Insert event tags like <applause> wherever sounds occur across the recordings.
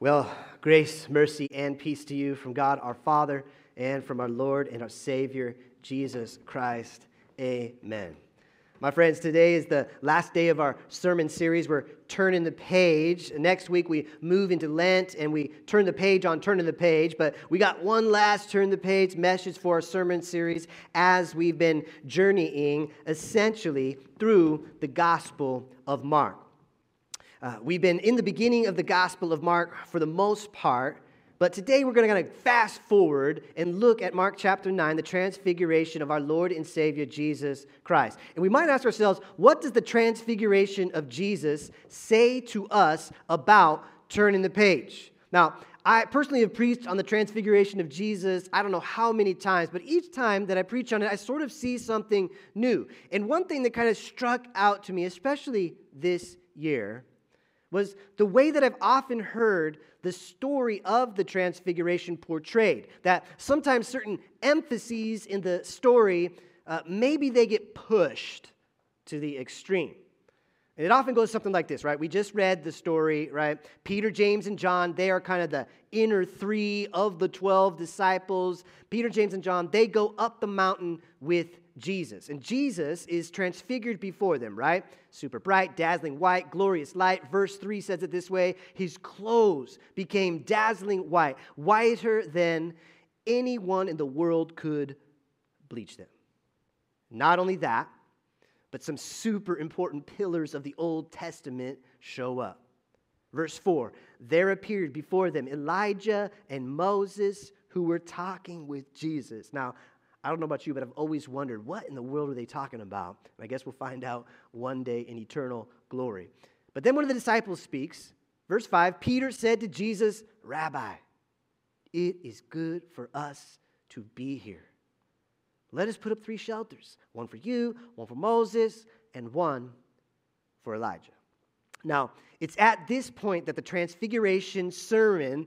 Well, grace, mercy, and peace to you from God our Father and from our Lord and our Savior, Jesus Christ. Amen. My friends, today is the last day of our sermon series. We're turning the page. Next week, we move into Lent and we turn the page on turning the page. But we got one last turn the page message for our sermon series as we've been journeying essentially through the Gospel of Mark. Uh, we've been in the beginning of the Gospel of Mark for the most part, but today we're going to kind of fast forward and look at Mark chapter 9, the transfiguration of our Lord and Savior Jesus Christ. And we might ask ourselves, what does the transfiguration of Jesus say to us about turning the page? Now, I personally have preached on the transfiguration of Jesus, I don't know how many times, but each time that I preach on it, I sort of see something new. And one thing that kind of struck out to me, especially this year, was the way that I've often heard the story of the Transfiguration portrayed. That sometimes certain emphases in the story, uh, maybe they get pushed to the extreme. And it often goes something like this, right? We just read the story, right? Peter, James, and John, they are kind of the inner three of the 12 disciples. Peter, James, and John, they go up the mountain with Jesus. And Jesus is transfigured before them, right? Super bright, dazzling white, glorious light. Verse 3 says it this way His clothes became dazzling white, whiter than anyone in the world could bleach them. Not only that, but some super important pillars of the Old Testament show up. Verse 4 There appeared before them Elijah and Moses who were talking with Jesus. Now, I don't know about you, but I've always wondered what in the world are they talking about? And I guess we'll find out one day in eternal glory. But then one of the disciples speaks. Verse 5 Peter said to Jesus, Rabbi, it is good for us to be here. Let us put up three shelters one for you, one for Moses, and one for Elijah. Now, it's at this point that the Transfiguration sermon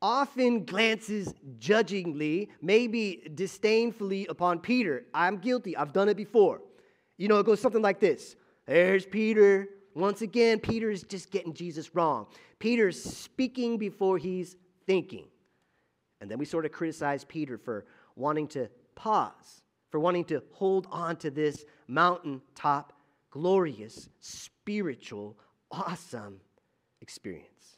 often glances judgingly, maybe disdainfully upon Peter. I'm guilty, I've done it before. You know, it goes something like this There's Peter. Once again, Peter is just getting Jesus wrong. Peter's speaking before he's thinking. And then we sort of criticize Peter for wanting to pause, for wanting to hold on to this mountaintop, glorious, spiritual, awesome experience.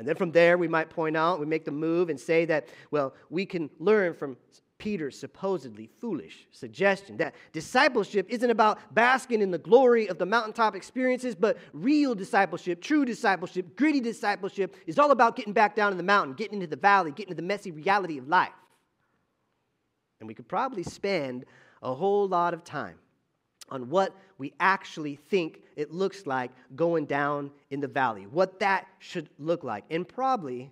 And then from there, we might point out, we make the move and say that, well, we can learn from Peter's supposedly foolish suggestion that discipleship isn't about basking in the glory of the mountaintop experiences, but real discipleship, true discipleship, gritty discipleship is all about getting back down in the mountain, getting into the valley, getting into the messy reality of life. And we could probably spend a whole lot of time on what we actually think it looks like going down in the valley, what that should look like, and probably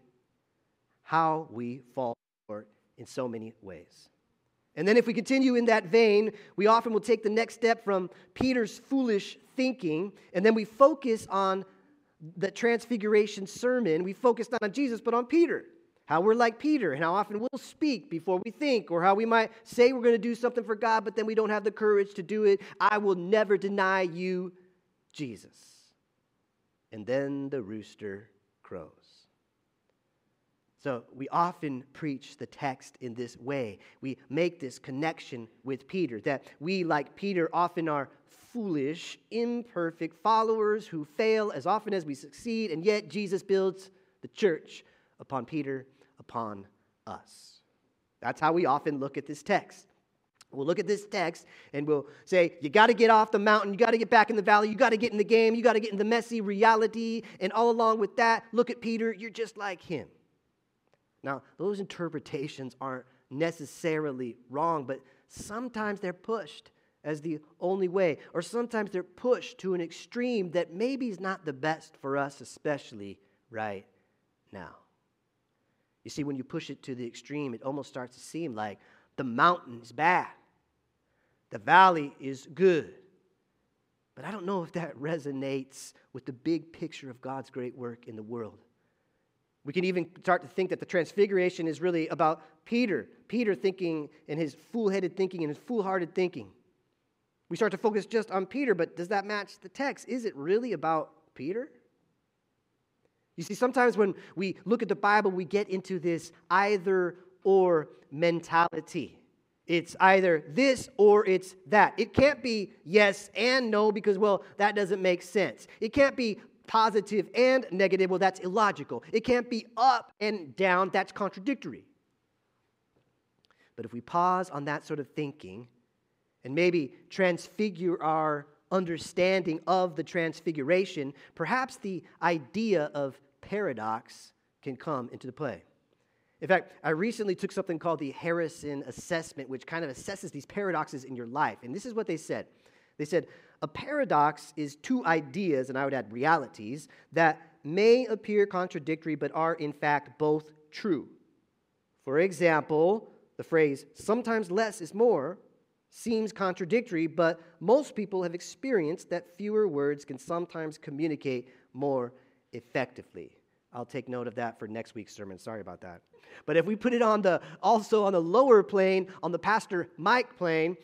how we fall short in so many ways. And then, if we continue in that vein, we often will take the next step from Peter's foolish thinking, and then we focus on the transfiguration sermon. We focus not on Jesus, but on Peter how we're like Peter and how often we'll speak before we think, or how we might say we're going to do something for God, but then we don't have the courage to do it. I will never deny you, Jesus. And then the rooster crows. So we often preach the text in this way. We make this connection with Peter that we, like Peter, often are foolish, imperfect followers who fail as often as we succeed, and yet Jesus builds the church upon Peter upon us. That's how we often look at this text. We'll look at this text and we'll say, You got to get off the mountain. You got to get back in the valley. You got to get in the game. You got to get in the messy reality. And all along with that, look at Peter. You're just like him. Now, those interpretations aren't necessarily wrong, but sometimes they're pushed as the only way, or sometimes they're pushed to an extreme that maybe is not the best for us, especially right now. You see, when you push it to the extreme, it almost starts to seem like the mountain is bad, the valley is good. But I don't know if that <laughs> resonates with the big picture of God's great work in the world. We can even start to think that the transfiguration is really about Peter. Peter thinking and his fool headed thinking and his foolhardy thinking. We start to focus just on Peter, but does that match the text? Is it really about Peter? You see, sometimes when we look at the Bible, we get into this either or mentality. It's either this or it's that. It can't be yes and no because, well, that doesn't make sense. It can't be positive and negative. Well, that's illogical. It can't be up and down. That's contradictory. But if we pause on that sort of thinking and maybe transfigure our understanding of the transfiguration, perhaps the idea of paradox can come into the play. In fact, I recently took something called the Harrison Assessment, which kind of assesses these paradoxes in your life. And this is what they said they said, a paradox is two ideas, and I would add realities, that may appear contradictory but are in fact both true. For example, the phrase, sometimes less is more, seems contradictory, but most people have experienced that fewer words can sometimes communicate more effectively. I'll take note of that for next week's sermon. Sorry about that. But if we put it on the also on the lower plane, on the Pastor Mike plane,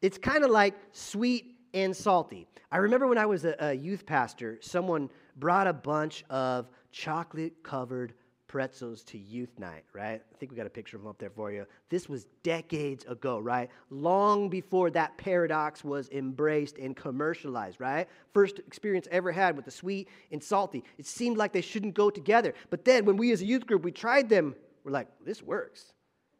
it's kind of like sweet and salty. I remember when I was a, a youth pastor, someone brought a bunch of chocolate covered pretzels to youth night, right? I think we got a picture of them up there for you. This was decades ago, right? Long before that paradox was embraced and commercialized, right? First experience ever had with the sweet and salty. It seemed like they shouldn't go together. But then when we as a youth group, we tried them, we're like, this works.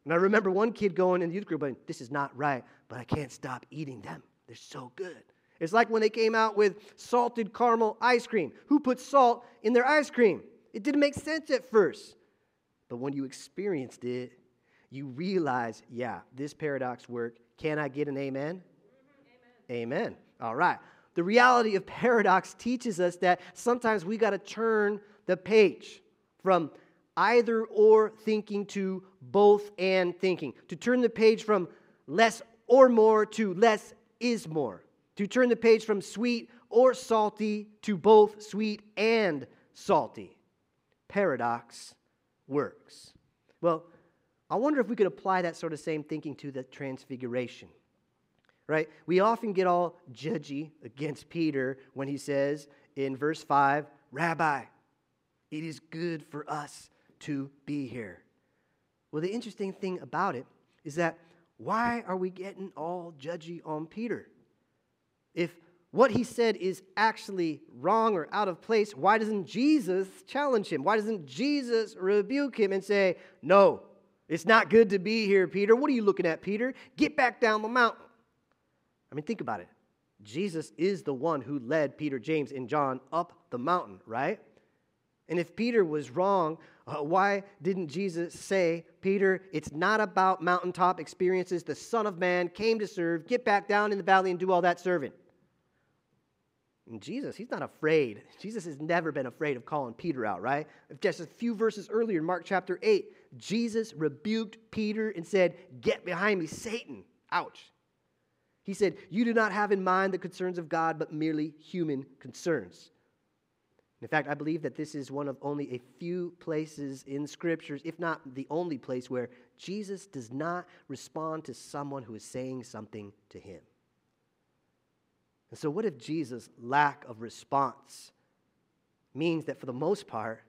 And I remember one kid going in the youth group, going, this is not right, but I can't stop eating them. They're so good. It's like when they came out with salted caramel ice cream. Who put salt in their ice cream? It didn't make sense at first. But when you experienced it, you realize, yeah, this paradox worked. Can I get an amen? Amen. amen. All right. The reality of paradox teaches us that sometimes we got to turn the page from either or thinking to both and thinking, to turn the page from less or more to less is more, to turn the page from sweet or salty to both sweet and salty. Paradox works. Well, I wonder if we could apply that sort of same thinking to the transfiguration. Right? We often get all judgy against Peter when he says in verse 5, Rabbi, it is good for us to be here. Well, the interesting thing about it is that why are we getting all judgy on Peter? If what he said is actually wrong or out of place, why doesn't Jesus challenge him? Why doesn't Jesus rebuke him and say, No, it's not good to be here, Peter? What are you looking at, Peter? Get back down the mountain. I mean, think about it. Jesus is the one who led Peter, James, and John up the mountain, right? And if Peter was wrong, uh, why didn't Jesus say, Peter, it's not about mountaintop experiences. The Son of Man came to serve. Get back down in the valley and do all that serving. And Jesus, he's not afraid. Jesus has never been afraid of calling Peter out, right? Just a few verses earlier in Mark chapter 8, Jesus rebuked Peter and said, Get behind me, Satan. Ouch. He said, You do not have in mind the concerns of God, but merely human concerns. In fact, I believe that this is one of only a few places in scriptures, if not the only place, where Jesus does not respond to someone who is saying something to him. And so, what if Jesus' lack of response means that for the most part,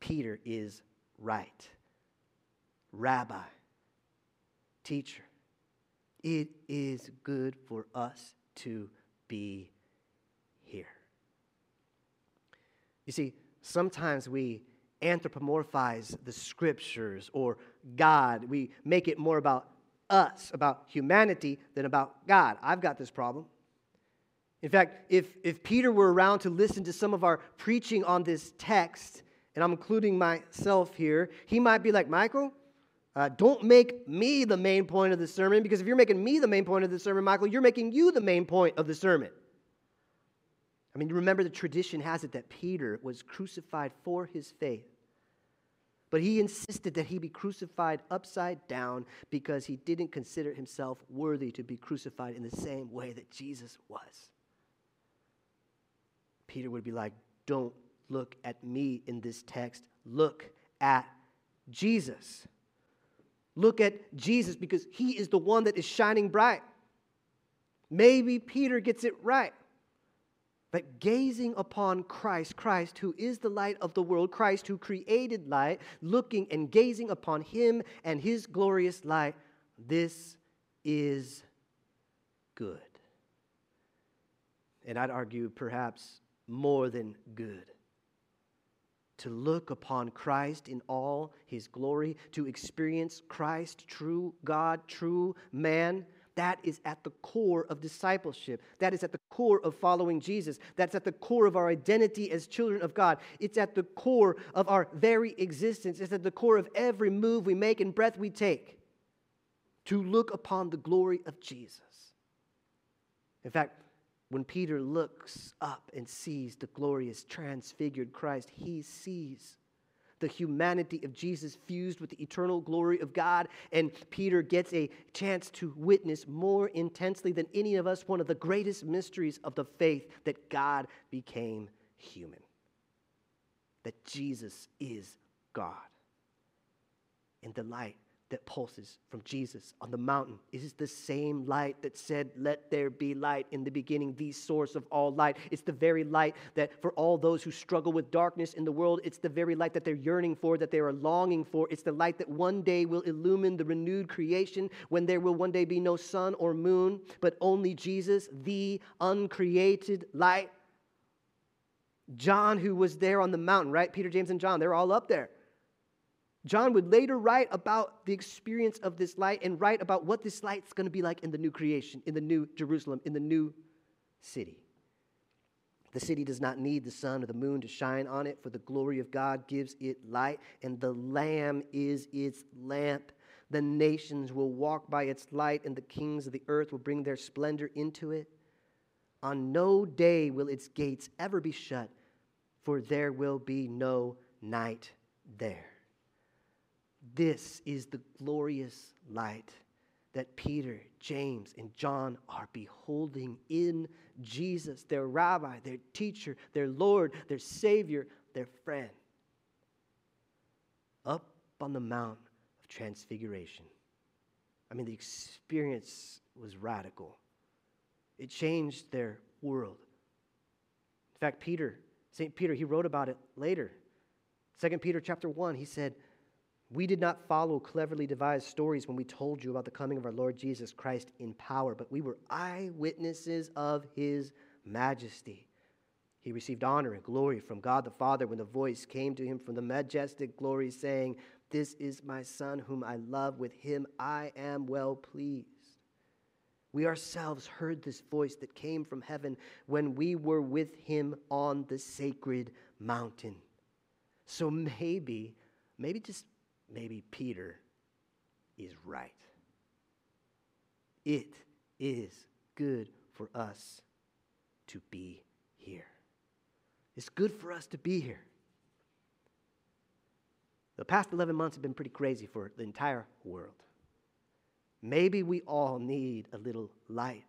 Peter is right? Rabbi, teacher, it is good for us to be here. You see, sometimes we anthropomorphize the scriptures or God. We make it more about us, about humanity, than about God. I've got this problem. In fact, if, if Peter were around to listen to some of our preaching on this text, and I'm including myself here, he might be like, Michael, uh, don't make me the main point of the sermon, because if you're making me the main point of the sermon, Michael, you're making you the main point of the sermon. I mean, remember the tradition has it that Peter was crucified for his faith. But he insisted that he be crucified upside down because he didn't consider himself worthy to be crucified in the same way that Jesus was. Peter would be like, Don't look at me in this text, look at Jesus. Look at Jesus because he is the one that is shining bright. Maybe Peter gets it right. But gazing upon Christ, Christ who is the light of the world, Christ who created light, looking and gazing upon him and his glorious light, this is good. And I'd argue perhaps more than good. To look upon Christ in all his glory, to experience Christ, true God, true man, that is at the core of discipleship. That is at the core of following Jesus. That's at the core of our identity as children of God. It's at the core of our very existence. It's at the core of every move we make and breath we take to look upon the glory of Jesus. In fact, when Peter looks up and sees the glorious transfigured Christ, he sees the humanity of Jesus fused with the eternal glory of God. And Peter gets a chance to witness more intensely than any of us one of the greatest mysteries of the faith that God became human, that Jesus is God. And the light that pulses from Jesus on the mountain is the same light that said, Let there be light in the beginning, the source of all light. It's the very light that for all those who struggle with darkness in the world, it's the very light that they're yearning for, that they are longing for. It's the light that one day will illumine the renewed creation when there will one day be no sun or moon, but only Jesus, the uncreated light. John, who was there on the mountain, right? Peter, James, and John, they're all up there. John would later write about the experience of this light and write about what this light's going to be like in the new creation, in the new Jerusalem, in the new city. The city does not need the sun or the moon to shine on it, for the glory of God gives it light, and the Lamb is its lamp. The nations will walk by its light, and the kings of the earth will bring their splendor into it. On no day will its gates ever be shut, for there will be no night there. This is the glorious light that Peter, James, and John are beholding in Jesus, their rabbi, their teacher, their Lord, their Savior, their friend. Up on the Mount of Transfiguration. I mean, the experience was radical, it changed their world. In fact, Peter, St. Peter, he wrote about it later. 2 Peter chapter 1, he said, we did not follow cleverly devised stories when we told you about the coming of our Lord Jesus Christ in power, but we were eyewitnesses of his majesty. He received honor and glory from God the Father when the voice came to him from the majestic glory, saying, This is my Son whom I love. With him I am well pleased. We ourselves heard this voice that came from heaven when we were with him on the sacred mountain. So maybe, maybe just maybe Peter is right. It is good for us to be here. It's good for us to be here. The past 11 months have been pretty crazy for the entire world. Maybe we all need a little light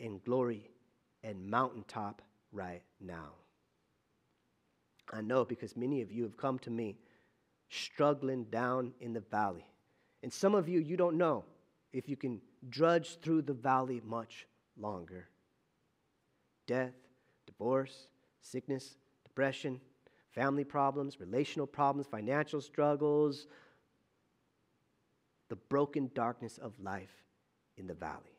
and glory and mountaintop right now. I know because many of you have come to me struggling down in the valley. And some of you, you don't know if you can drudge through the valley much longer. Death, divorce, sickness, depression, family problems, relational problems, financial struggles, the broken darkness of life in the valley.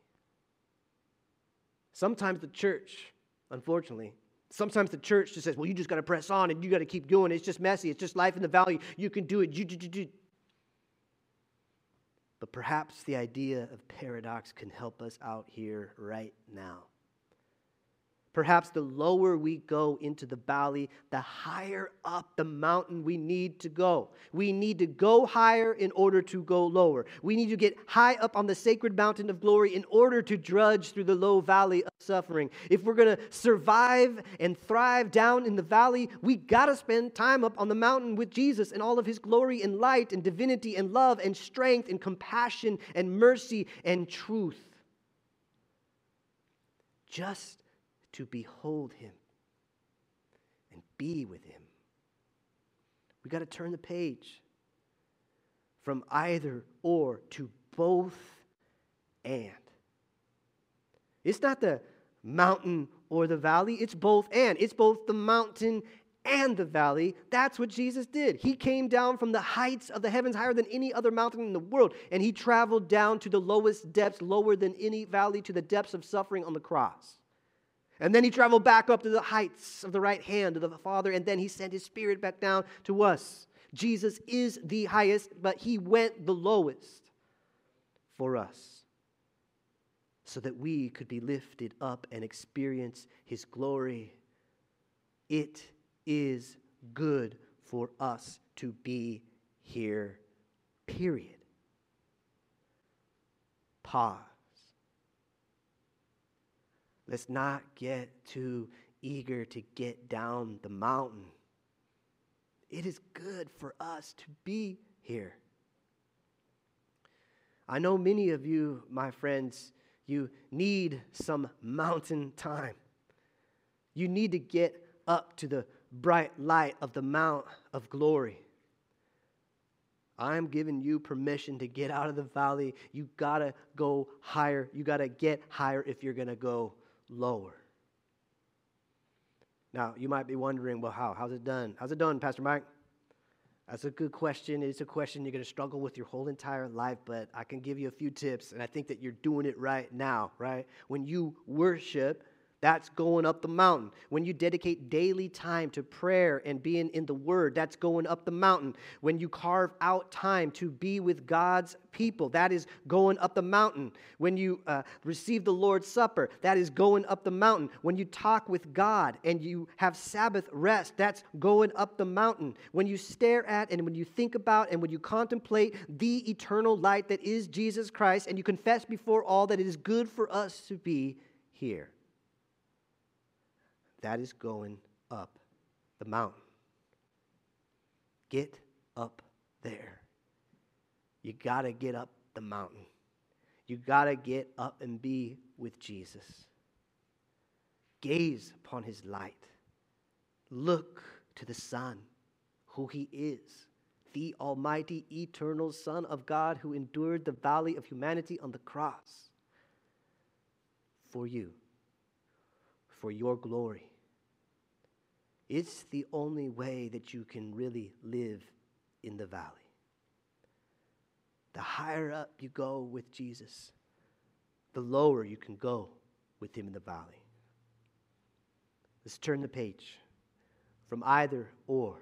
Sometimes the church, unfortunately, Sometimes the church just says, well, you just got to press on and you got to keep going. It's just messy. It's just life in the valley. You can do it. You, you, you, but perhaps the idea of paradox can help us out here right now. Perhaps the lower we go into the valley, the higher up the mountain we need to go. We need to go higher in order to go lower. We need to get high up on the sacred mountain of glory in order to drudge through the low valley of suffering. If we're going to survive and thrive down in the valley, we got to spend time up on the mountain with Jesus and all of his glory and light and divinity and love and strength and compassion and mercy and truth. Just to behold him and be with him. We got to turn the page from either or to both and. It's not the mountain or the valley. It's both and. It's both the mountain and the valley. That's what Jesus did. He came down from the heights of the heavens, higher than any other mountain in the world, and he traveled down to the lowest depths, lower than any valley, to the depths of suffering on the cross. And then he traveled back up to the heights of the right hand of the Father, and then he sent his Spirit back down to us. Jesus is the highest, but he went the lowest for us so that we could be lifted up and experience his glory. It is good for us to be here, period. Pause. Let's not get too eager to get down the mountain. It is good for us to be here. I know many of you, my friends, you need some mountain time. You need to get up to the bright light of the Mount of Glory. I'm giving you permission to get out of the valley. You gotta go higher. You gotta get higher if you're gonna go lower. Now, you might be wondering, well, how? How's it done? How's it done, Pastor Mike? That's a good question. It's a question you're going to struggle with your whole entire life, but I can give you a few tips, and I think that you're doing it right now, right? When you worship, that's going up the mountain. When you dedicate daily time to prayer and being in the Word, that's going up the mountain. When you carve out time to be with God's people, that is going up the mountain. When you uh, receive the Lord's Supper, that is going up the mountain. When you talk with God and you have Sabbath rest, that's going up the mountain. When you stare at and when you think about and when you contemplate the eternal light that is Jesus Christ and you confess before all that it is good for us to be here. That is going up the mountain. Get up there. You got to get up the mountain. You got to get up and be with Jesus. Gaze upon his light. Look to the Son, who he is, the Almighty, eternal Son of God who endured the valley of humanity on the cross for you, for your glory it's the only way that you can really live in the valley. The higher up you go with Jesus, the lower you can go with him in the valley. Let's turn the page from either or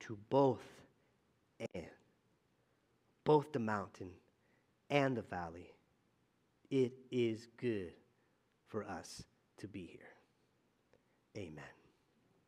to both and. Both the mountain and the valley. It is good for us to be here. Amen.